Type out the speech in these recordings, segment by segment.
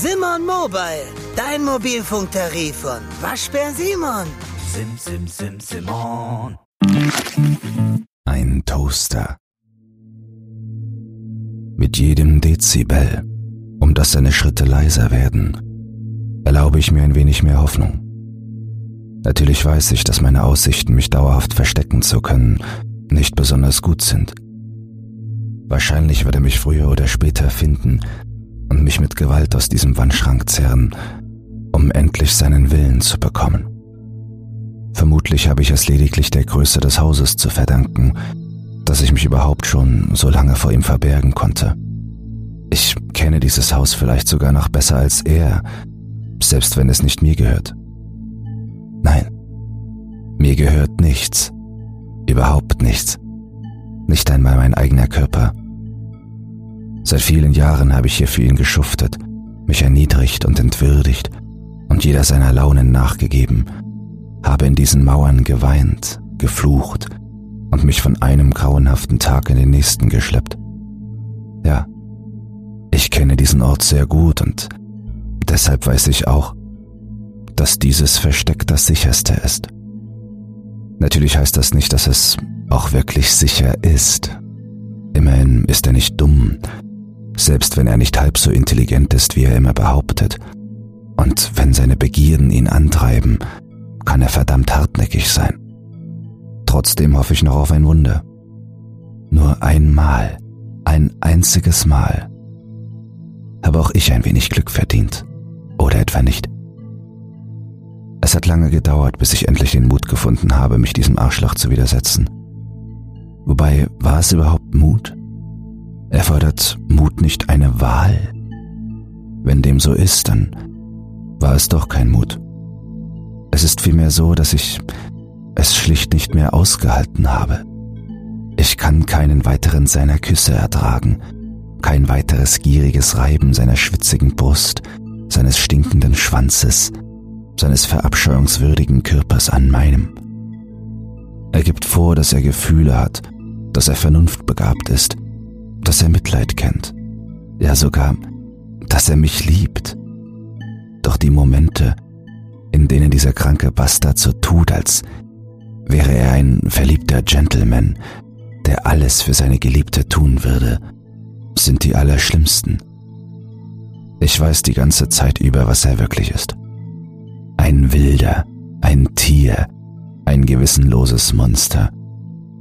Simon Mobile, dein Mobilfunktarif von Waschbär Simon. Sim, sim, sim, Simon. Ein Toaster. Mit jedem Dezibel, um dass seine Schritte leiser werden, erlaube ich mir ein wenig mehr Hoffnung. Natürlich weiß ich, dass meine Aussichten, mich dauerhaft verstecken zu können, nicht besonders gut sind. Wahrscheinlich wird er mich früher oder später finden und mich mit Gewalt aus diesem Wandschrank zerren, um endlich seinen Willen zu bekommen. Vermutlich habe ich es lediglich der Größe des Hauses zu verdanken, dass ich mich überhaupt schon so lange vor ihm verbergen konnte. Ich kenne dieses Haus vielleicht sogar noch besser als er, selbst wenn es nicht mir gehört. Nein, mir gehört nichts, überhaupt nichts, nicht einmal mein eigener Körper. Seit vielen Jahren habe ich hier für ihn geschuftet, mich erniedrigt und entwürdigt und jeder seiner Launen nachgegeben, habe in diesen Mauern geweint, geflucht und mich von einem grauenhaften Tag in den nächsten geschleppt. Ja, ich kenne diesen Ort sehr gut und deshalb weiß ich auch, dass dieses Versteck das sicherste ist. Natürlich heißt das nicht, dass es auch wirklich sicher ist. Immerhin ist er nicht dumm selbst wenn er nicht halb so intelligent ist, wie er immer behauptet. Und wenn seine Begierden ihn antreiben, kann er verdammt hartnäckig sein. Trotzdem hoffe ich noch auf ein Wunder. Nur einmal, ein einziges Mal, habe auch ich ein wenig Glück verdient. Oder etwa nicht. Es hat lange gedauert, bis ich endlich den Mut gefunden habe, mich diesem Arschloch zu widersetzen. Wobei, war es überhaupt Mut? Erfordert Mut nicht eine Wahl? Wenn dem so ist, dann war es doch kein Mut. Es ist vielmehr so, dass ich es schlicht nicht mehr ausgehalten habe. Ich kann keinen weiteren seiner Küsse ertragen, kein weiteres gieriges Reiben seiner schwitzigen Brust, seines stinkenden Schwanzes, seines verabscheuungswürdigen Körpers an meinem. Er gibt vor, dass er Gefühle hat, dass er vernunftbegabt ist, dass er Mitleid kennt, ja sogar, dass er mich liebt. Doch die Momente, in denen dieser kranke Bastard so tut, als wäre er ein verliebter Gentleman, der alles für seine Geliebte tun würde, sind die allerschlimmsten. Ich weiß die ganze Zeit über, was er wirklich ist. Ein Wilder, ein Tier, ein gewissenloses Monster,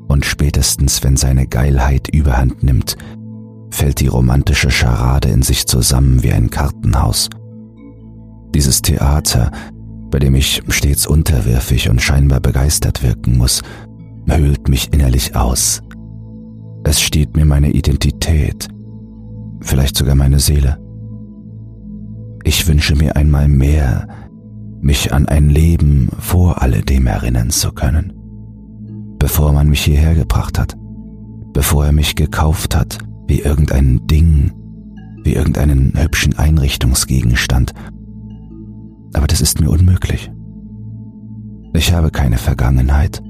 und spätestens wenn seine Geilheit überhand nimmt, fällt die romantische Scharade in sich zusammen wie ein Kartenhaus. Dieses Theater, bei dem ich stets unterwürfig und scheinbar begeistert wirken muss, höhlt mich innerlich aus. Es steht mir meine Identität, vielleicht sogar meine Seele. Ich wünsche mir einmal mehr, mich an ein Leben vor alledem erinnern zu können bevor man mich hierher gebracht hat, bevor er mich gekauft hat, wie irgendein Ding, wie irgendeinen hübschen Einrichtungsgegenstand. Aber das ist mir unmöglich. Ich habe keine Vergangenheit.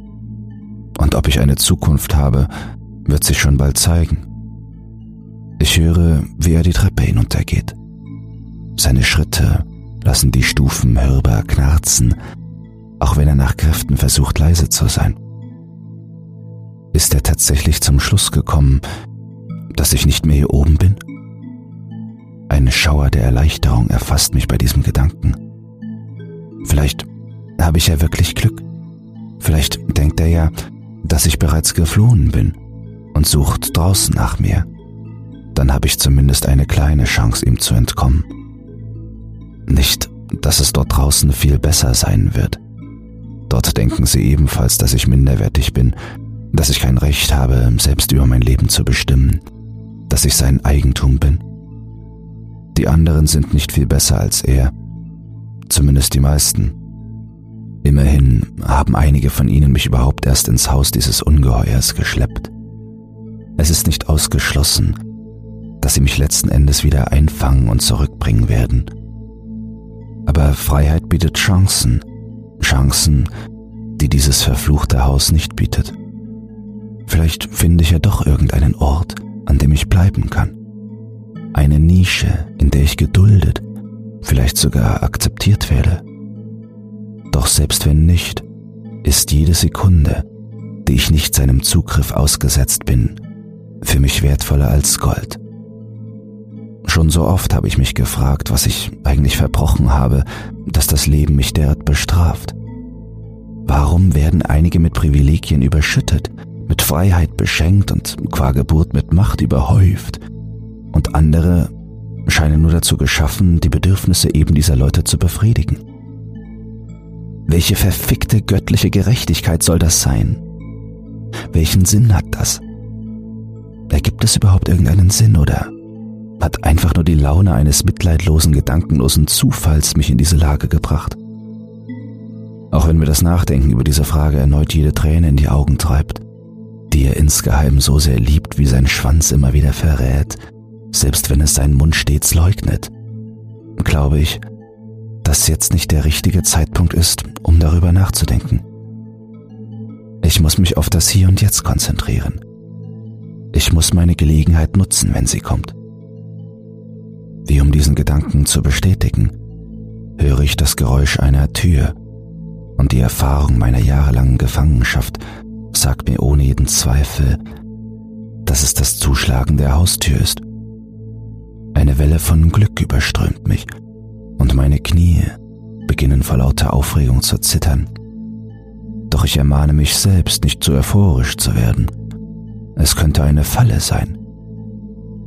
Und ob ich eine Zukunft habe, wird sich schon bald zeigen. Ich höre, wie er die Treppe hinuntergeht. Seine Schritte lassen die Stufen hörbar knarzen, auch wenn er nach Kräften versucht leise zu sein ist er tatsächlich zum Schluss gekommen, dass ich nicht mehr hier oben bin? Ein Schauer der Erleichterung erfasst mich bei diesem Gedanken. Vielleicht habe ich ja wirklich Glück. Vielleicht denkt er ja, dass ich bereits geflohen bin und sucht draußen nach mir. Dann habe ich zumindest eine kleine Chance, ihm zu entkommen. Nicht, dass es dort draußen viel besser sein wird. Dort denken sie ebenfalls, dass ich minderwertig bin dass ich kein Recht habe, selbst über mein Leben zu bestimmen, dass ich sein Eigentum bin. Die anderen sind nicht viel besser als er, zumindest die meisten. Immerhin haben einige von ihnen mich überhaupt erst ins Haus dieses Ungeheuers geschleppt. Es ist nicht ausgeschlossen, dass sie mich letzten Endes wieder einfangen und zurückbringen werden. Aber Freiheit bietet Chancen, Chancen, die dieses verfluchte Haus nicht bietet. Vielleicht finde ich ja doch irgendeinen Ort, an dem ich bleiben kann. Eine Nische, in der ich geduldet, vielleicht sogar akzeptiert werde. Doch selbst wenn nicht, ist jede Sekunde, die ich nicht seinem Zugriff ausgesetzt bin, für mich wertvoller als Gold. Schon so oft habe ich mich gefragt, was ich eigentlich verbrochen habe, dass das Leben mich derart bestraft. Warum werden einige mit Privilegien überschüttet, mit Freiheit beschenkt und qua Geburt mit Macht überhäuft, und andere scheinen nur dazu geschaffen, die Bedürfnisse eben dieser Leute zu befriedigen? Welche verfickte göttliche Gerechtigkeit soll das sein? Welchen Sinn hat das? Ergibt es überhaupt irgendeinen Sinn oder hat einfach nur die Laune eines mitleidlosen, gedankenlosen Zufalls mich in diese Lage gebracht? Auch wenn mir das Nachdenken über diese Frage erneut jede Träne in die Augen treibt, die er insgeheim so sehr liebt, wie sein Schwanz immer wieder verrät, selbst wenn es seinen Mund stets leugnet, glaube ich, dass jetzt nicht der richtige Zeitpunkt ist, um darüber nachzudenken. Ich muss mich auf das Hier und Jetzt konzentrieren. Ich muss meine Gelegenheit nutzen, wenn sie kommt. Wie um diesen Gedanken zu bestätigen, höre ich das Geräusch einer Tür und die Erfahrung meiner jahrelangen Gefangenschaft sagt mir ohne jeden Zweifel, dass es das Zuschlagen der Haustür ist. Eine Welle von Glück überströmt mich und meine Knie beginnen vor lauter Aufregung zu zittern. Doch ich ermahne mich selbst, nicht zu euphorisch zu werden. Es könnte eine Falle sein.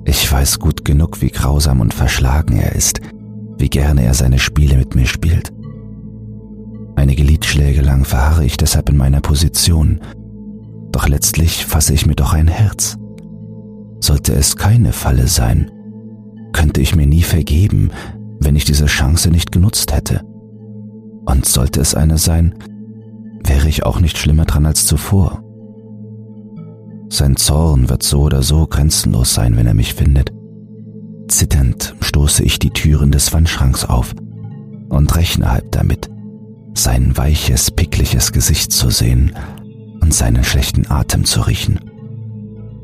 Ich weiß gut genug, wie grausam und verschlagen er ist, wie gerne er seine Spiele mit mir spielt. Einige Liedschläge lang verharre ich deshalb in meiner Position, doch letztlich fasse ich mir doch ein Herz. Sollte es keine Falle sein, könnte ich mir nie vergeben, wenn ich diese Chance nicht genutzt hätte. Und sollte es eine sein, wäre ich auch nicht schlimmer dran als zuvor. Sein Zorn wird so oder so grenzenlos sein, wenn er mich findet. Zitternd stoße ich die Türen des Wandschranks auf und rechne halb damit, sein weiches, pickliches Gesicht zu sehen und seinen schlechten Atem zu riechen.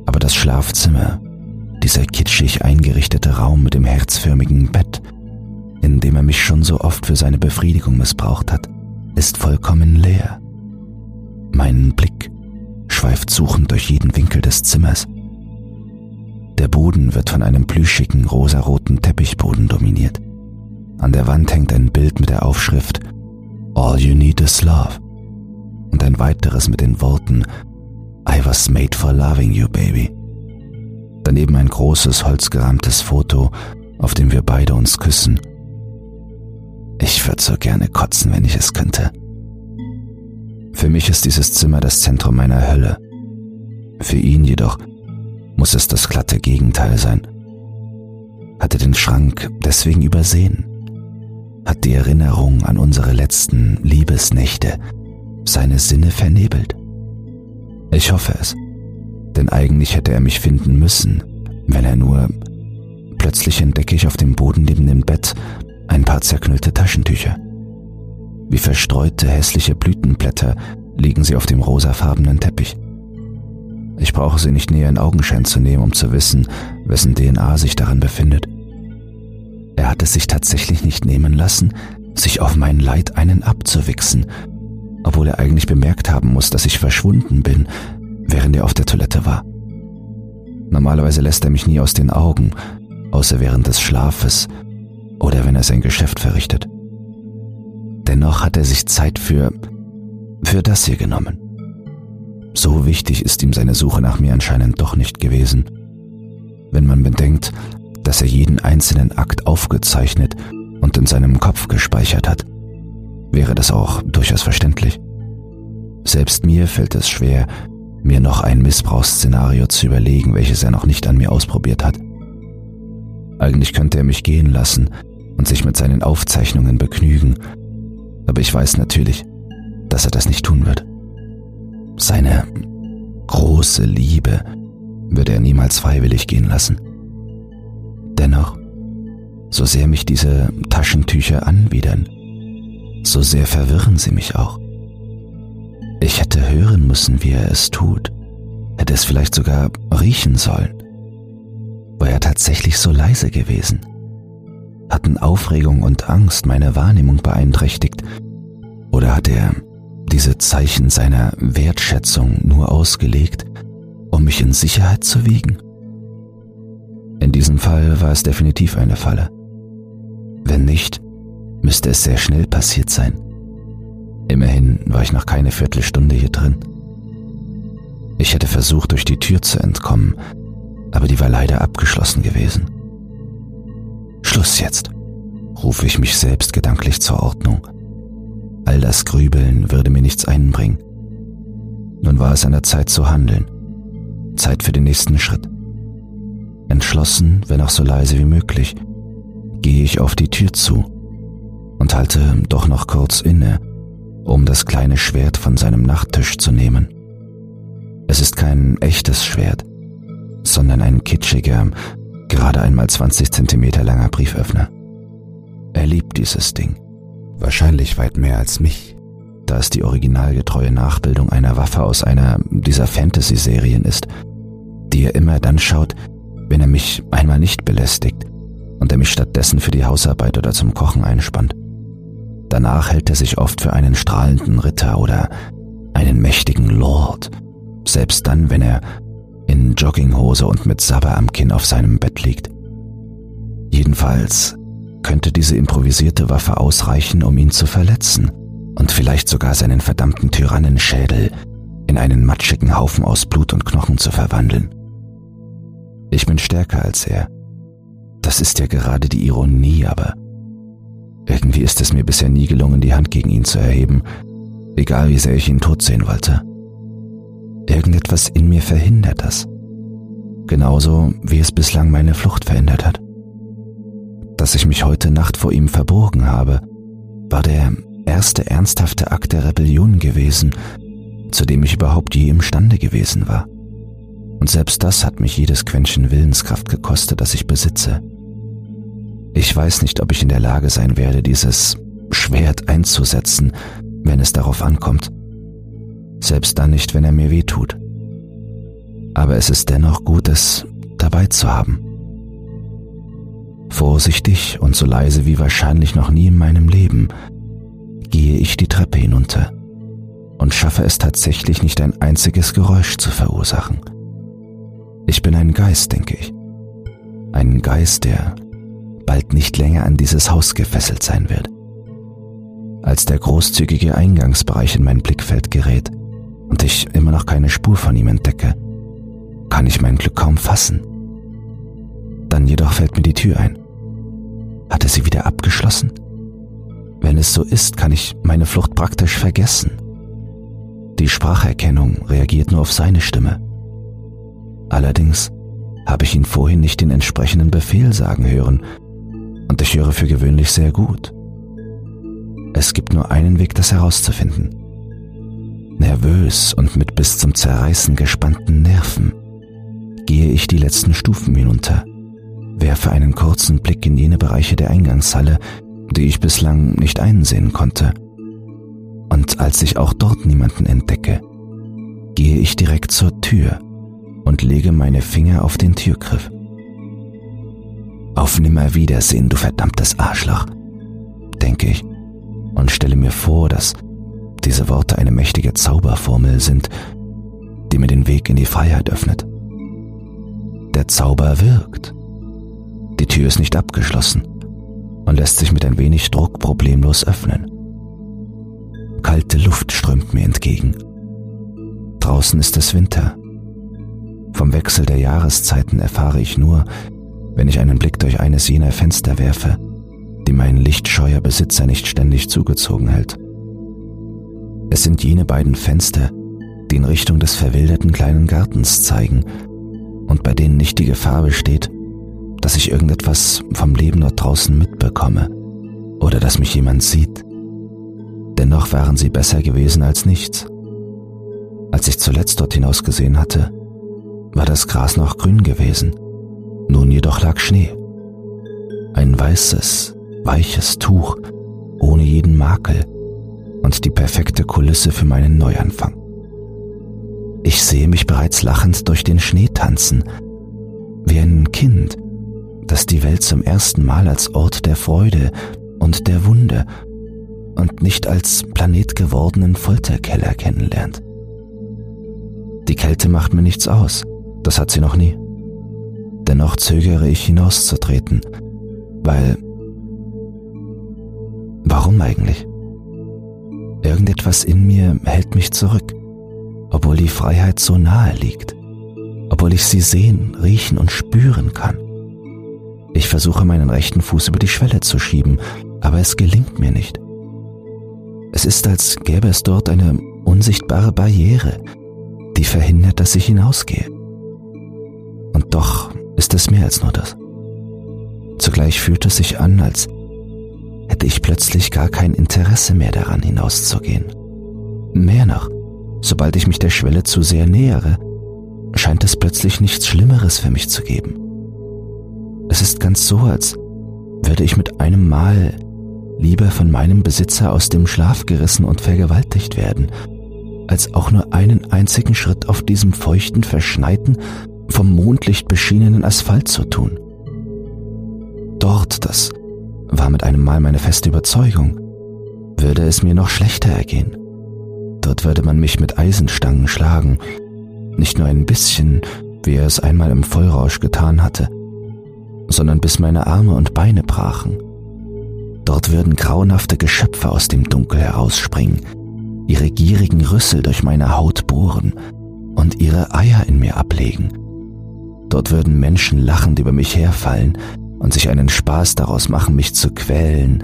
Aber das Schlafzimmer, dieser kitschig eingerichtete Raum mit dem herzförmigen Bett, in dem er mich schon so oft für seine Befriedigung missbraucht hat, ist vollkommen leer. Mein Blick schweift suchend durch jeden Winkel des Zimmers. Der Boden wird von einem plüschigen rosaroten Teppichboden dominiert. An der Wand hängt ein Bild mit der Aufschrift All you need is love und ein weiteres mit den Worten I was made for loving you, baby. Daneben ein großes holzgerahmtes Foto, auf dem wir beide uns küssen. Ich würde so gerne kotzen, wenn ich es könnte. Für mich ist dieses Zimmer das Zentrum meiner Hölle. Für ihn jedoch muss es das glatte Gegenteil sein. Hat er den Schrank deswegen übersehen? Hat die Erinnerung an unsere letzten Liebesnächte seine Sinne vernebelt? Ich hoffe es, denn eigentlich hätte er mich finden müssen, wenn er nur... Plötzlich entdecke ich auf dem Boden neben dem Bett ein paar zerknüllte Taschentücher. Wie verstreute hässliche Blütenblätter liegen sie auf dem rosafarbenen Teppich. Ich brauche sie nicht näher in Augenschein zu nehmen, um zu wissen, wessen DNA sich daran befindet. Er hat es sich tatsächlich nicht nehmen lassen, sich auf mein Leid einen abzuwichsen, obwohl er eigentlich bemerkt haben muss, dass ich verschwunden bin, während er auf der Toilette war. Normalerweise lässt er mich nie aus den Augen, außer während des Schlafes oder wenn er sein Geschäft verrichtet. Dennoch hat er sich Zeit für, für das hier genommen. So wichtig ist ihm seine Suche nach mir anscheinend doch nicht gewesen. Wenn man bedenkt, dass er jeden einzelnen Akt aufgezeichnet und in seinem Kopf gespeichert hat, wäre das auch durchaus verständlich. Selbst mir fällt es schwer, mir noch ein Missbrauchsszenario zu überlegen, welches er noch nicht an mir ausprobiert hat. Eigentlich könnte er mich gehen lassen und sich mit seinen Aufzeichnungen begnügen aber ich weiß natürlich, dass er das nicht tun wird. Seine große Liebe würde er niemals freiwillig gehen lassen. Dennoch, so sehr mich diese Taschentücher anwidern, so sehr verwirren sie mich auch. Ich hätte hören müssen, wie er es tut, hätte es vielleicht sogar riechen sollen. War er tatsächlich so leise gewesen? Hatten Aufregung und Angst meine Wahrnehmung beeinträchtigt? Oder hat er diese Zeichen seiner Wertschätzung nur ausgelegt, um mich in Sicherheit zu wiegen? In diesem Fall war es definitiv eine Falle. Wenn nicht, müsste es sehr schnell passiert sein. Immerhin war ich noch keine Viertelstunde hier drin. Ich hätte versucht, durch die Tür zu entkommen, aber die war leider abgeschlossen gewesen. Schluss jetzt, rufe ich mich selbst gedanklich zur Ordnung. All das Grübeln würde mir nichts einbringen. Nun war es an der Zeit zu handeln. Zeit für den nächsten Schritt. Entschlossen, wenn auch so leise wie möglich, gehe ich auf die Tür zu und halte doch noch kurz inne, um das kleine Schwert von seinem Nachttisch zu nehmen. Es ist kein echtes Schwert, sondern ein kitschiger, gerade einmal 20 Zentimeter langer Brieföffner. Er liebt dieses Ding, wahrscheinlich weit mehr als mich, da es die originalgetreue Nachbildung einer Waffe aus einer dieser Fantasy-Serien ist, die er immer dann schaut, wenn er mich einmal nicht belästigt und er mich stattdessen für die Hausarbeit oder zum Kochen einspannt. Danach hält er sich oft für einen strahlenden Ritter oder einen mächtigen Lord, selbst dann, wenn er in Jogginghose und mit Sabber am Kinn auf seinem Bett liegt. Jedenfalls könnte diese improvisierte Waffe ausreichen, um ihn zu verletzen und vielleicht sogar seinen verdammten Tyrannenschädel in einen matschigen Haufen aus Blut und Knochen zu verwandeln. Ich bin stärker als er. Das ist ja gerade die Ironie, aber irgendwie ist es mir bisher nie gelungen, die Hand gegen ihn zu erheben, egal wie sehr ich ihn tot sehen wollte. Irgendetwas in mir verhindert das. Genauso wie es bislang meine Flucht verändert hat. Dass ich mich heute Nacht vor ihm verborgen habe, war der erste ernsthafte Akt der Rebellion gewesen, zu dem ich überhaupt je imstande gewesen war. Und selbst das hat mich jedes Quäntchen Willenskraft gekostet, das ich besitze. Ich weiß nicht, ob ich in der Lage sein werde, dieses Schwert einzusetzen, wenn es darauf ankommt. Selbst dann nicht, wenn er mir wehtut. Aber es ist dennoch gut, es dabei zu haben. Vorsichtig und so leise wie wahrscheinlich noch nie in meinem Leben gehe ich die Treppe hinunter und schaffe es tatsächlich nicht ein einziges Geräusch zu verursachen. Ich bin ein Geist, denke ich. Ein Geist, der bald nicht länger an dieses Haus gefesselt sein wird. Als der großzügige Eingangsbereich in mein Blickfeld gerät und ich immer noch keine Spur von ihm entdecke, kann ich mein Glück kaum fassen. Dann jedoch fällt mir die Tür ein. Hat er sie wieder abgeschlossen? Wenn es so ist, kann ich meine Flucht praktisch vergessen. Die Spracherkennung reagiert nur auf seine Stimme. Allerdings habe ich ihn vorhin nicht den entsprechenden Befehl sagen hören, und ich höre für gewöhnlich sehr gut. Es gibt nur einen Weg, das herauszufinden. Nervös und mit bis zum Zerreißen gespannten Nerven gehe ich die letzten Stufen hinunter, werfe einen kurzen Blick in jene Bereiche der Eingangshalle, die ich bislang nicht einsehen konnte. Und als ich auch dort niemanden entdecke, gehe ich direkt zur Tür und lege meine Finger auf den Türgriff. Auf Nimmerwiedersehen, du verdammtes Arschloch, denke ich und stelle mir vor, dass diese Worte eine mächtige Zauberformel sind, die mir den Weg in die Freiheit öffnet. Der Zauber wirkt. Die Tür ist nicht abgeschlossen und lässt sich mit ein wenig Druck problemlos öffnen. Kalte Luft strömt mir entgegen. Draußen ist es Winter. Vom Wechsel der Jahreszeiten erfahre ich nur, wenn ich einen Blick durch eines jener Fenster werfe, die mein lichtscheuer Besitzer nicht ständig zugezogen hält. Es sind jene beiden Fenster, die in Richtung des verwilderten kleinen Gartens zeigen und bei denen nicht die Gefahr besteht, dass ich irgendetwas vom Leben dort draußen mitbekomme oder dass mich jemand sieht. Dennoch waren sie besser gewesen als nichts. Als ich zuletzt dort hinaus gesehen hatte, war das Gras noch grün gewesen nun jedoch lag Schnee. Ein weißes, weiches Tuch ohne jeden Makel und die perfekte Kulisse für meinen Neuanfang. Ich sehe mich bereits lachend durch den Schnee tanzen, wie ein Kind, das die Welt zum ersten Mal als Ort der Freude und der Wunde und nicht als Planet gewordenen Folterkeller kennenlernt. Die Kälte macht mir nichts aus, das hat sie noch nie. Dennoch zögere ich hinauszutreten, weil... Warum eigentlich? Irgendetwas in mir hält mich zurück, obwohl die Freiheit so nahe liegt, obwohl ich sie sehen, riechen und spüren kann. Ich versuche meinen rechten Fuß über die Schwelle zu schieben, aber es gelingt mir nicht. Es ist, als gäbe es dort eine unsichtbare Barriere, die verhindert, dass ich hinausgehe. Und doch ist es mehr als nur das. Zugleich fühlt es sich an, als hätte ich plötzlich gar kein Interesse mehr daran, hinauszugehen. Mehr noch, sobald ich mich der Schwelle zu sehr nähere, scheint es plötzlich nichts Schlimmeres für mich zu geben. Es ist ganz so, als würde ich mit einem Mal lieber von meinem Besitzer aus dem Schlaf gerissen und vergewaltigt werden, als auch nur einen einzigen Schritt auf diesem feuchten, verschneiten, vom Mondlicht beschienenen Asphalt zu tun. Dort, das war mit einem Mal meine feste Überzeugung, würde es mir noch schlechter ergehen. Dort würde man mich mit Eisenstangen schlagen, nicht nur ein bisschen, wie er es einmal im Vollrausch getan hatte, sondern bis meine Arme und Beine brachen. Dort würden grauenhafte Geschöpfe aus dem Dunkel herausspringen, ihre gierigen Rüssel durch meine Haut bohren und ihre Eier in mir ablegen. Dort würden Menschen lachend über mich herfallen und sich einen Spaß daraus machen, mich zu quälen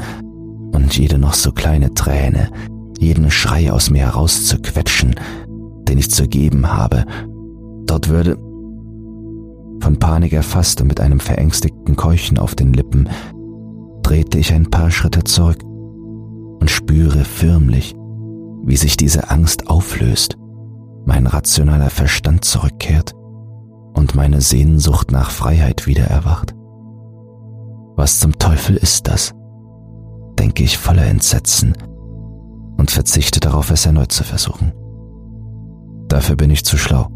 und jede noch so kleine Träne, jeden Schrei aus mir herauszuquetschen, den ich zu geben habe. Dort würde von Panik erfasst und mit einem verängstigten Keuchen auf den Lippen, trete ich ein paar Schritte zurück und spüre förmlich, wie sich diese Angst auflöst, mein rationaler Verstand zurückkehrt und meine Sehnsucht nach Freiheit wieder erwacht. Was zum Teufel ist das? denke ich voller Entsetzen und verzichte darauf, es erneut zu versuchen. Dafür bin ich zu schlau.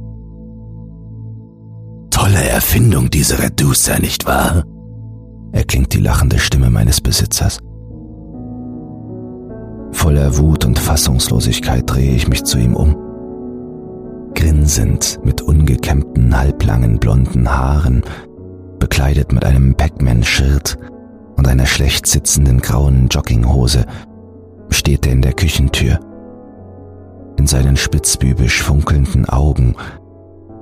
Tolle Erfindung, diese Reducer, nicht wahr? erklingt die lachende Stimme meines Besitzers. Voller Wut und Fassungslosigkeit drehe ich mich zu ihm um. Grinsend, mit ungekämmten, halblangen blonden Haaren, bekleidet mit einem Pac-Man-Shirt und einer schlecht sitzenden grauen Jogginghose, steht er in der Küchentür. In seinen spitzbübisch funkelnden Augen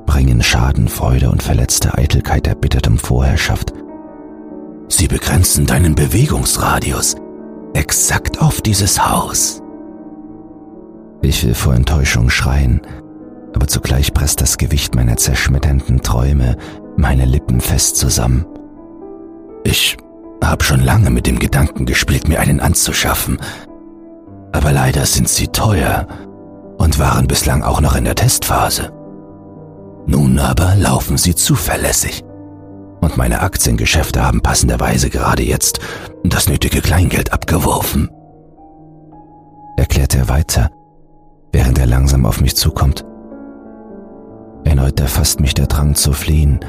bringen Schadenfreude und verletzte Eitelkeit erbittertem Vorherrschaft. Sie begrenzen deinen Bewegungsradius exakt auf dieses Haus. Ich will vor Enttäuschung schreien, aber zugleich presst das Gewicht meiner zerschmetternden Träume meine Lippen fest zusammen. Ich hab schon lange mit dem Gedanken gespielt, mir einen anzuschaffen, aber leider sind sie teuer und waren bislang auch noch in der Testphase. Nun aber laufen sie zuverlässig. Und meine Aktiengeschäfte haben passenderweise gerade jetzt das nötige Kleingeld abgeworfen. Erklärt er weiter, während er langsam auf mich zukommt. Erneut erfasst mich der Drang zu fliehen,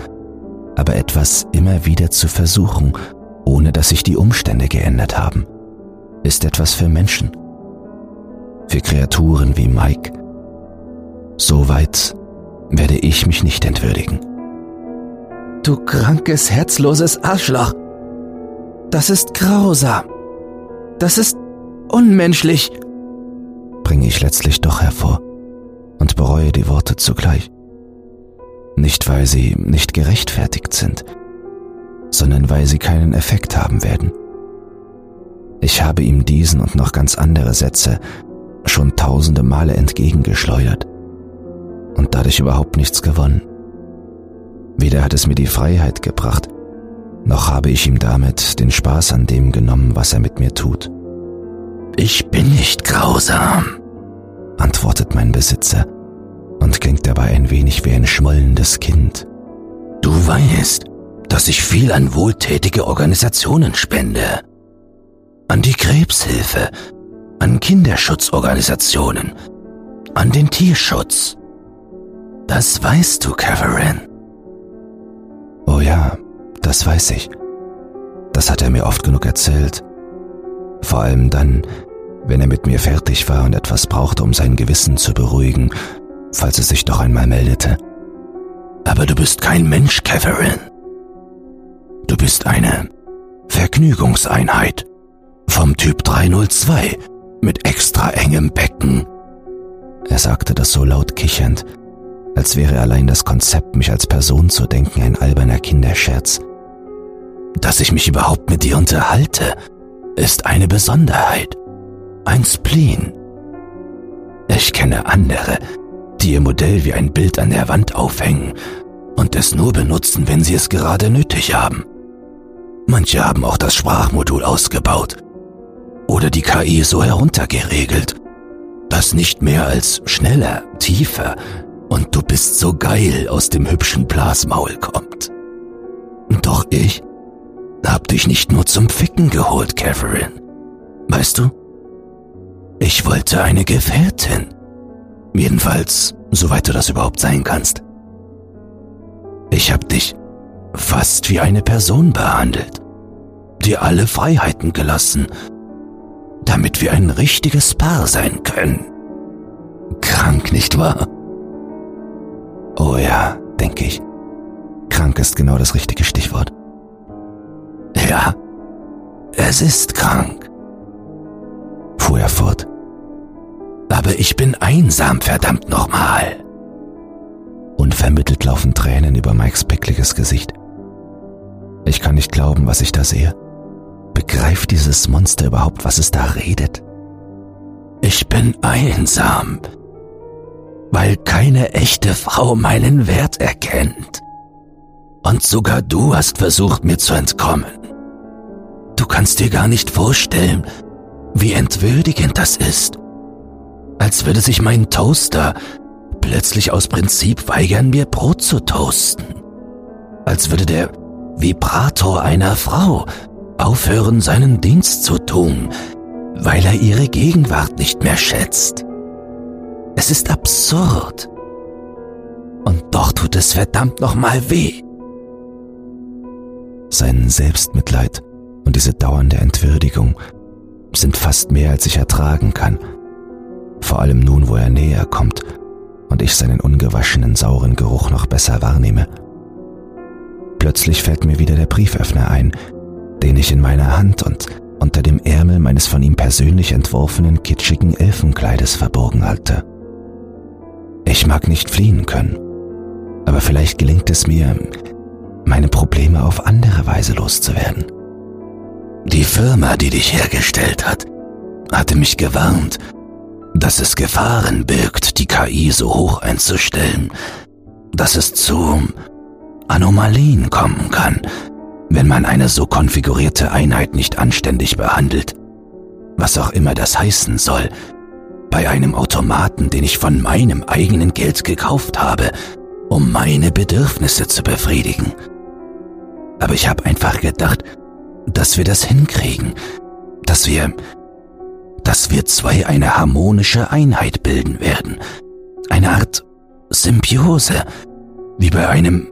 aber etwas immer wieder zu versuchen, ohne dass sich die Umstände geändert haben, ist etwas für Menschen. Für Kreaturen wie Mike. So weit werde ich mich nicht entwürdigen. Du krankes, herzloses Arschloch. Das ist grausam. Das ist unmenschlich, bringe ich letztlich doch hervor und bereue die Worte zugleich. Nicht weil sie nicht gerechtfertigt sind, sondern weil sie keinen Effekt haben werden. Ich habe ihm diesen und noch ganz andere Sätze schon tausende Male entgegengeschleudert und dadurch überhaupt nichts gewonnen. Weder hat es mir die Freiheit gebracht, noch habe ich ihm damit den Spaß an dem genommen, was er mit mir tut. Ich bin nicht grausam, antwortet mein Besitzer und klingt dabei ein wenig wie ein schmollendes Kind. Du weißt, dass ich viel an wohltätige Organisationen spende. An die Krebshilfe, an Kinderschutzorganisationen, an den Tierschutz. Das weißt du, Catherine. Oh ja, das weiß ich. Das hat er mir oft genug erzählt. Vor allem dann, wenn er mit mir fertig war und etwas brauchte, um sein Gewissen zu beruhigen, falls es sich doch einmal meldete. Aber du bist kein Mensch, Catherine. Du bist eine Vergnügungseinheit vom Typ 302 mit extra engem Becken. Er sagte das so laut kichernd, als wäre allein das Konzept, mich als Person zu denken, ein alberner Kinderscherz. Dass ich mich überhaupt mit dir unterhalte, ist eine Besonderheit, ein Spleen. Ich kenne andere, die ihr Modell wie ein Bild an der Wand aufhängen und es nur benutzen, wenn sie es gerade nötig haben. Manche haben auch das Sprachmodul ausgebaut oder die KI so heruntergeregelt, dass nicht mehr als schneller, tiefer und du bist so geil aus dem hübschen Blasmaul kommt. Doch ich hab dich nicht nur zum Ficken geholt, Catherine. Weißt du? Ich wollte eine Gefährtin. Jedenfalls, soweit du das überhaupt sein kannst. Ich hab dich fast wie eine Person behandelt, dir alle Freiheiten gelassen, damit wir ein richtiges Paar sein können. Krank, nicht wahr? Oh ja, denke ich. Krank ist genau das richtige Stichwort. Ja, es ist krank, fuhr er fort. Aber ich bin einsam, verdammt nochmal. Unvermittelt laufen Tränen über Mikes pickliges Gesicht. Ich kann nicht glauben, was ich da sehe. Begreift dieses Monster überhaupt, was es da redet? Ich bin einsam, weil keine echte Frau meinen Wert erkennt. Und sogar du hast versucht, mir zu entkommen. Du kannst dir gar nicht vorstellen, wie entwürdigend das ist. Als würde sich mein Toaster plötzlich aus Prinzip weigern, mir Brot zu toasten. Als würde der Vibrator einer Frau aufhören, seinen Dienst zu tun, weil er ihre Gegenwart nicht mehr schätzt. Es ist absurd. Und doch tut es verdammt nochmal weh. Sein Selbstmitleid und diese dauernde Entwürdigung sind fast mehr, als ich ertragen kann. Vor allem nun, wo er näher kommt und ich seinen ungewaschenen, sauren Geruch noch besser wahrnehme. Plötzlich fällt mir wieder der Brieföffner ein, den ich in meiner Hand und unter dem Ärmel meines von ihm persönlich entworfenen kitschigen Elfenkleides verborgen halte. Ich mag nicht fliehen können, aber vielleicht gelingt es mir, meine Probleme auf andere Weise loszuwerden. Die Firma, die dich hergestellt hat, hatte mich gewarnt, dass es Gefahren birgt, die KI so hoch einzustellen, dass es zu Anomalien kommen kann, wenn man eine so konfigurierte Einheit nicht anständig behandelt. Was auch immer das heißen soll, bei einem Automaten, den ich von meinem eigenen Geld gekauft habe, um meine Bedürfnisse zu befriedigen. Aber ich habe einfach gedacht, dass wir das hinkriegen, dass wir, dass wir zwei eine harmonische Einheit bilden werden, eine Art Symbiose, wie bei einem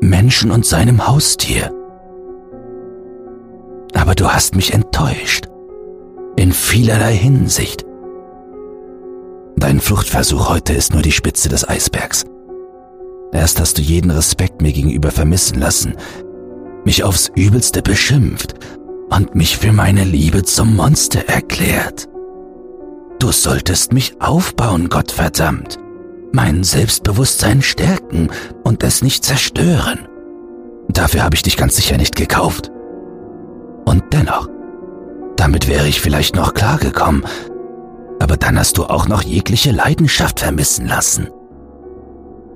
Menschen und seinem Haustier. Aber du hast mich enttäuscht, in vielerlei Hinsicht. Dein Fluchtversuch heute ist nur die Spitze des Eisbergs. Erst hast du jeden Respekt mir gegenüber vermissen lassen, mich aufs übelste beschimpft und mich für meine Liebe zum Monster erklärt. Du solltest mich aufbauen, Gottverdammt, mein Selbstbewusstsein stärken und es nicht zerstören. Dafür habe ich dich ganz sicher nicht gekauft. Und dennoch, damit wäre ich vielleicht noch klargekommen, aber dann hast du auch noch jegliche Leidenschaft vermissen lassen.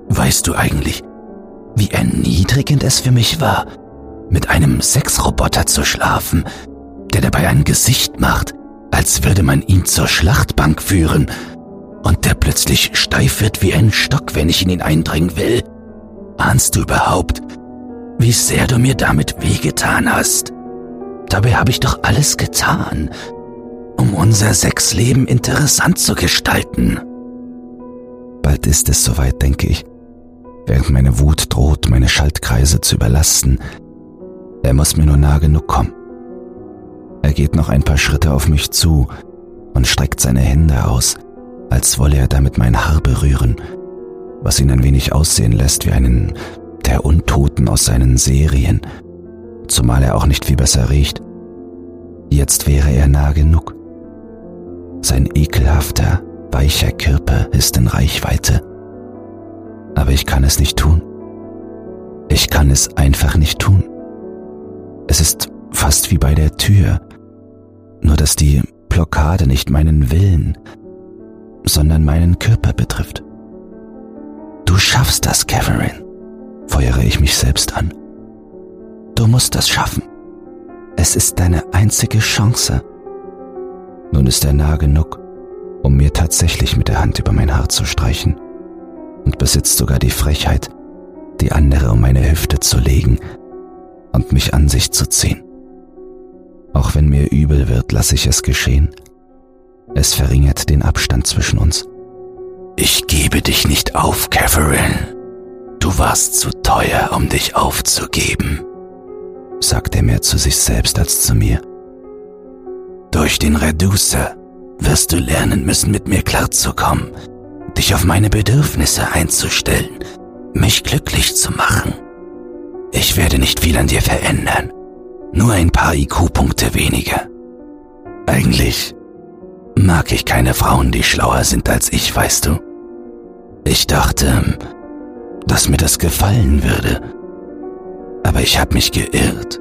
Weißt du eigentlich, wie erniedrigend es für mich war, mit einem Sexroboter zu schlafen, der dabei ein Gesicht macht, als würde man ihn zur Schlachtbank führen und der plötzlich steif wird wie ein Stock, wenn ich in ihn eindringen will. Ahnst du überhaupt, wie sehr du mir damit wehgetan hast? Dabei habe ich doch alles getan, um unser Sexleben interessant zu gestalten. Bald ist es soweit, denke ich während meine Wut droht, meine Schaltkreise zu überlasten. Er muss mir nur nah genug kommen. Er geht noch ein paar Schritte auf mich zu und streckt seine Hände aus, als wolle er damit mein Haar berühren, was ihn ein wenig aussehen lässt wie einen der Untoten aus seinen Serien, zumal er auch nicht viel besser riecht. Jetzt wäre er nah genug. Sein ekelhafter, weicher Körper ist in Reichweite. Aber ich kann es nicht tun. Ich kann es einfach nicht tun. Es ist fast wie bei der Tür, nur dass die Blockade nicht meinen Willen, sondern meinen Körper betrifft. Du schaffst das, Catherine, feuere ich mich selbst an. Du musst das schaffen. Es ist deine einzige Chance. Nun ist er nah genug, um mir tatsächlich mit der Hand über mein Haar zu streichen und besitzt sogar die Frechheit, die andere um meine Hüfte zu legen und mich an sich zu ziehen. Auch wenn mir übel wird, lasse ich es geschehen. Es verringert den Abstand zwischen uns. Ich gebe dich nicht auf, Catherine. Du warst zu teuer, um dich aufzugeben, sagt er mehr zu sich selbst als zu mir. Durch den Reducer wirst du lernen müssen, mit mir klarzukommen, dich auf meine Bedürfnisse einzustellen, mich glücklich zu machen. Ich werde nicht viel an dir verändern, nur ein paar IQ-Punkte weniger. Eigentlich mag ich keine Frauen, die schlauer sind als ich, weißt du. Ich dachte, dass mir das gefallen würde, aber ich habe mich geirrt.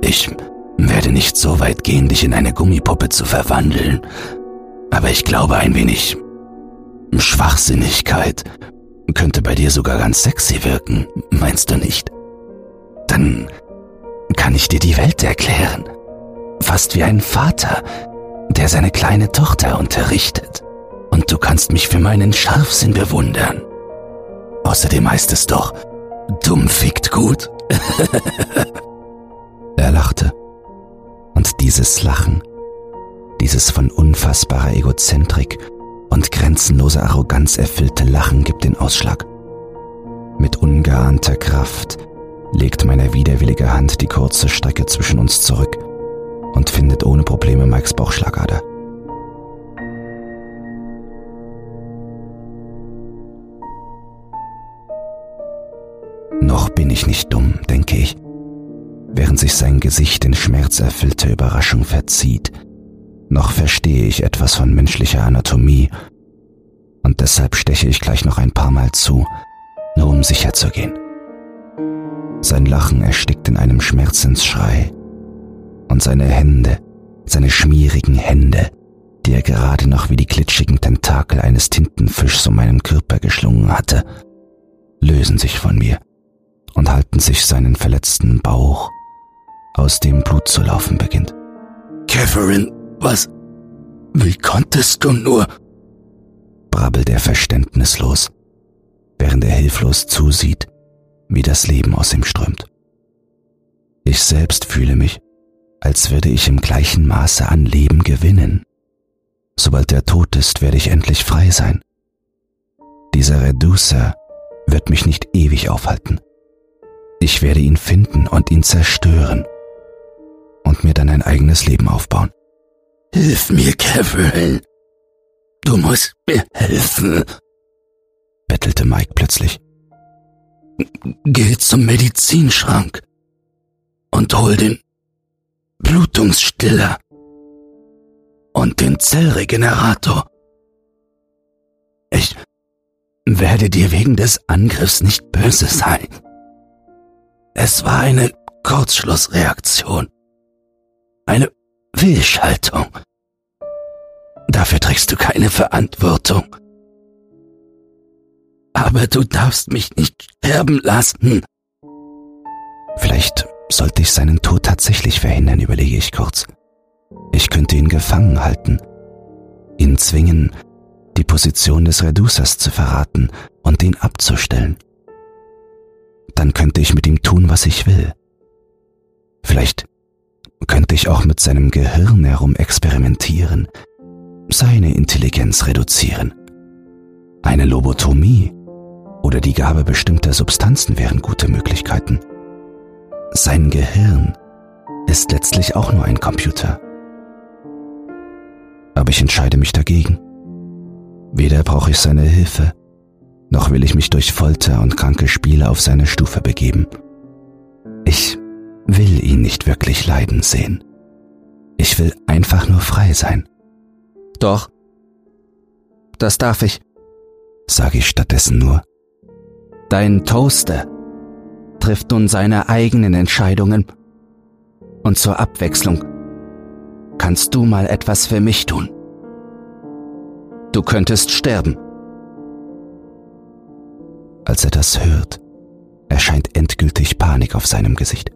Ich werde nicht so weit gehen, dich in eine Gummipuppe zu verwandeln, aber ich glaube ein wenig Schwachsinnigkeit könnte bei dir sogar ganz sexy wirken, meinst du nicht? Dann kann ich dir die Welt erklären. Fast wie ein Vater, der seine kleine Tochter unterrichtet. Und du kannst mich für meinen Scharfsinn bewundern. Außerdem heißt es doch, dumm fickt gut. er lachte. Und dieses Lachen, dieses von unfassbarer Egozentrik und grenzenloser Arroganz erfüllte Lachen gibt den Ausschlag. Mit ungeahnter Kraft legt meine widerwillige Hand die kurze Strecke zwischen uns zurück und findet ohne Probleme Mikes Bauchschlagader. Noch bin ich nicht dumm, denke ich, während sich sein Gesicht in schmerzerfüllter Überraschung verzieht. Noch verstehe ich etwas von menschlicher Anatomie und deshalb steche ich gleich noch ein paar Mal zu, nur um sicher zu gehen. Sein Lachen erstickt in einem Schmerzensschrei. Und seine Hände, seine schmierigen Hände, die er gerade noch wie die glitschigen Tentakel eines Tintenfischs um meinen Körper geschlungen hatte, lösen sich von mir und halten sich seinen verletzten Bauch, aus dem Blut zu laufen beginnt. Catherine, was? Wie konntest du nur? brabbelt er verständnislos, während er hilflos zusieht, wie das Leben aus ihm strömt. Ich selbst fühle mich, als würde ich im gleichen Maße an Leben gewinnen. Sobald er tot ist, werde ich endlich frei sein. Dieser Reducer wird mich nicht ewig aufhalten. Ich werde ihn finden und ihn zerstören und mir dann ein eigenes Leben aufbauen. Hilf mir, Kevin. Du musst mir helfen, bettelte Mike plötzlich. Geh zum Medizinschrank und hol den Blutungsstiller und den Zellregenerator. Ich werde dir wegen des Angriffs nicht böse sein. Es war eine Kurzschlussreaktion. Eine Fehlschaltung. Dafür trägst du keine Verantwortung aber du darfst mich nicht sterben lassen. Vielleicht sollte ich seinen Tod tatsächlich verhindern, überlege ich kurz. Ich könnte ihn gefangen halten, ihn zwingen, die Position des Reducers zu verraten und ihn abzustellen. Dann könnte ich mit ihm tun, was ich will. Vielleicht könnte ich auch mit seinem Gehirn herum experimentieren, seine Intelligenz reduzieren. Eine Lobotomie oder die Gabe bestimmter Substanzen wären gute Möglichkeiten. Sein Gehirn ist letztlich auch nur ein Computer. Aber ich entscheide mich dagegen. Weder brauche ich seine Hilfe, noch will ich mich durch Folter und kranke Spiele auf seine Stufe begeben. Ich will ihn nicht wirklich leiden sehen. Ich will einfach nur frei sein. Doch, das darf ich, sage ich stattdessen nur. Dein Toaster trifft nun seine eigenen Entscheidungen. Und zur Abwechslung kannst du mal etwas für mich tun. Du könntest sterben. Als er das hört, erscheint endgültig Panik auf seinem Gesicht.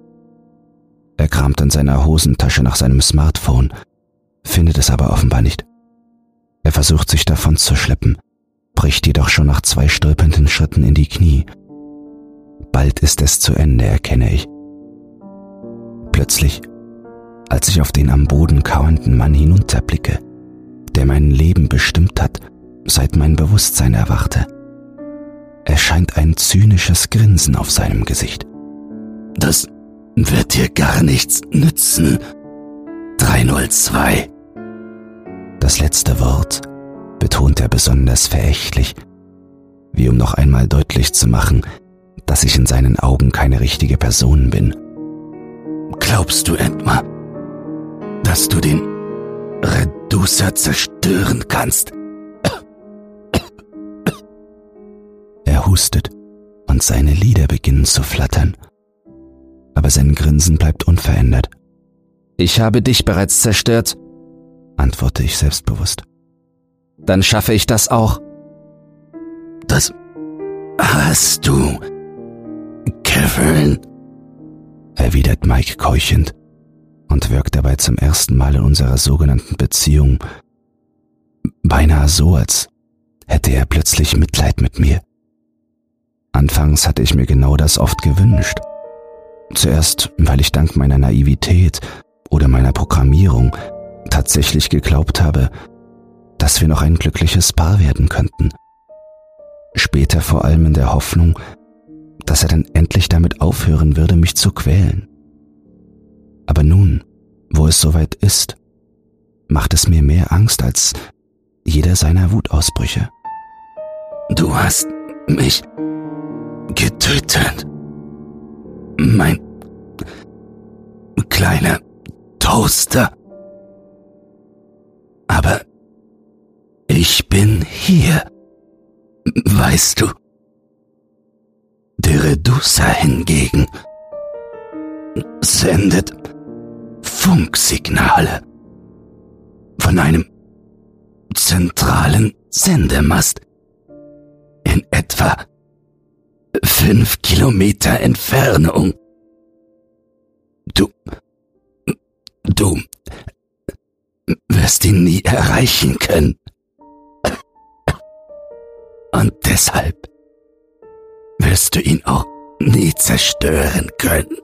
Er kramt in seiner Hosentasche nach seinem Smartphone, findet es aber offenbar nicht. Er versucht sich davon zu schleppen, bricht jedoch schon nach zwei stolpernden Schritten in die Knie. Bald ist es zu Ende, erkenne ich. Plötzlich, als ich auf den am Boden kauernden Mann hinunterblicke, der mein Leben bestimmt hat, seit mein Bewusstsein erwachte, erscheint ein zynisches Grinsen auf seinem Gesicht. Das wird dir gar nichts nützen. 302. Das letzte Wort betont er besonders verächtlich, wie um noch einmal deutlich zu machen, dass ich in seinen Augen keine richtige Person bin. Glaubst du etwa, dass du den Reducer zerstören kannst? Er hustet und seine Lider beginnen zu flattern aber sein Grinsen bleibt unverändert. Ich habe dich bereits zerstört, antworte ich selbstbewusst. Dann schaffe ich das auch. Das hast du, Kevin, erwidert Mike keuchend und wirkt dabei zum ersten Mal in unserer sogenannten Beziehung beinahe so, als hätte er plötzlich Mitleid mit mir. Anfangs hatte ich mir genau das oft gewünscht. Zuerst, weil ich dank meiner Naivität oder meiner Programmierung tatsächlich geglaubt habe, dass wir noch ein glückliches Paar werden könnten. Später vor allem in der Hoffnung, dass er dann endlich damit aufhören würde, mich zu quälen. Aber nun, wo es soweit ist, macht es mir mehr Angst als jeder seiner Wutausbrüche. Du hast mich getötet. Mein kleiner Toaster. Aber ich bin hier. Weißt du? Der Reducer hingegen sendet Funksignale von einem zentralen Sendemast in etwa fünf Kilometer Entfernung. Du, du wirst ihn nie erreichen können. Und deshalb wirst du ihn auch nie zerstören können.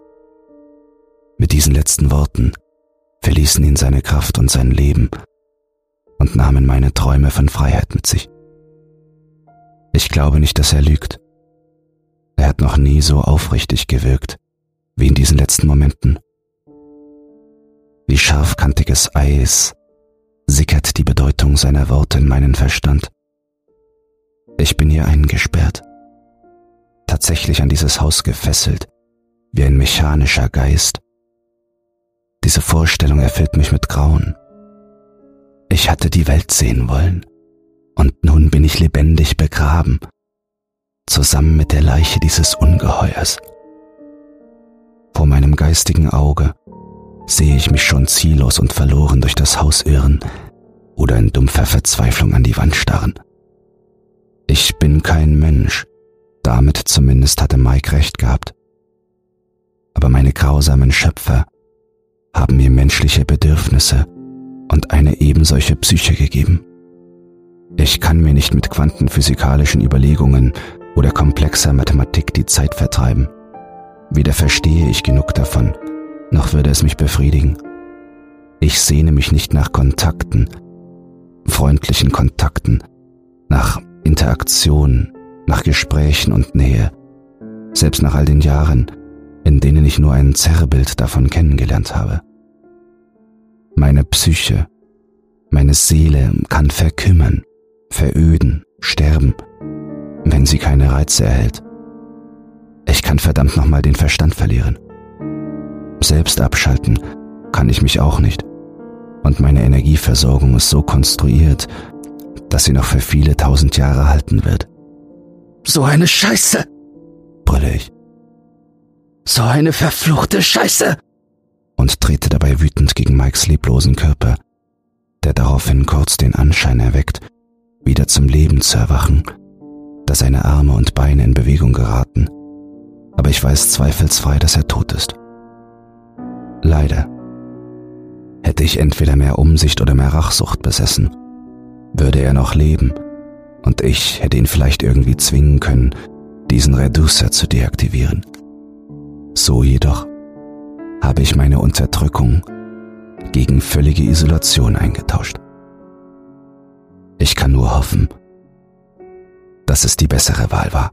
Mit diesen letzten Worten verließen ihn seine Kraft und sein Leben und nahmen meine Träume von Freiheit mit sich. Ich glaube nicht, dass er lügt. Er hat noch nie so aufrichtig gewirkt wie in diesen letzten Momenten. Wie scharfkantiges Eis sickert die Bedeutung seiner Worte in meinen Verstand. Ich bin hier eingesperrt, tatsächlich an dieses Haus gefesselt, wie ein mechanischer Geist. Diese Vorstellung erfüllt mich mit Grauen. Ich hatte die Welt sehen wollen, und nun bin ich lebendig begraben, zusammen mit der Leiche dieses Ungeheuers. Vor meinem geistigen Auge sehe ich mich schon ziellos und verloren durch das Haus irren oder in dumpfer Verzweiflung an die Wand starren. Ich bin kein Mensch, damit zumindest hatte Mike recht gehabt. Aber meine grausamen Schöpfer haben mir menschliche Bedürfnisse und eine ebensolche Psyche gegeben. Ich kann mir nicht mit quantenphysikalischen Überlegungen oder komplexer Mathematik die Zeit vertreiben. Weder verstehe ich genug davon, noch würde es mich befriedigen. Ich sehne mich nicht nach Kontakten, freundlichen Kontakten, nach Interaktion nach Gesprächen und Nähe, selbst nach all den Jahren, in denen ich nur ein Zerrbild davon kennengelernt habe. Meine Psyche, meine Seele kann verkümmern, veröden, sterben, wenn sie keine Reize erhält. Ich kann verdammt nochmal den Verstand verlieren. Selbst abschalten kann ich mich auch nicht. Und meine Energieversorgung ist so konstruiert, dass sie noch für viele tausend Jahre halten wird. So eine Scheiße! brülle ich. So eine verfluchte Scheiße! Und trete dabei wütend gegen Mikes leblosen Körper, der daraufhin kurz den Anschein erweckt, wieder zum Leben zu erwachen, da seine Arme und Beine in Bewegung geraten. Aber ich weiß zweifelsfrei, dass er tot ist. Leider. Hätte ich entweder mehr Umsicht oder mehr Rachsucht besessen, würde er noch leben und ich hätte ihn vielleicht irgendwie zwingen können, diesen Reducer zu deaktivieren. So jedoch habe ich meine Unterdrückung gegen völlige Isolation eingetauscht. Ich kann nur hoffen, dass es die bessere Wahl war.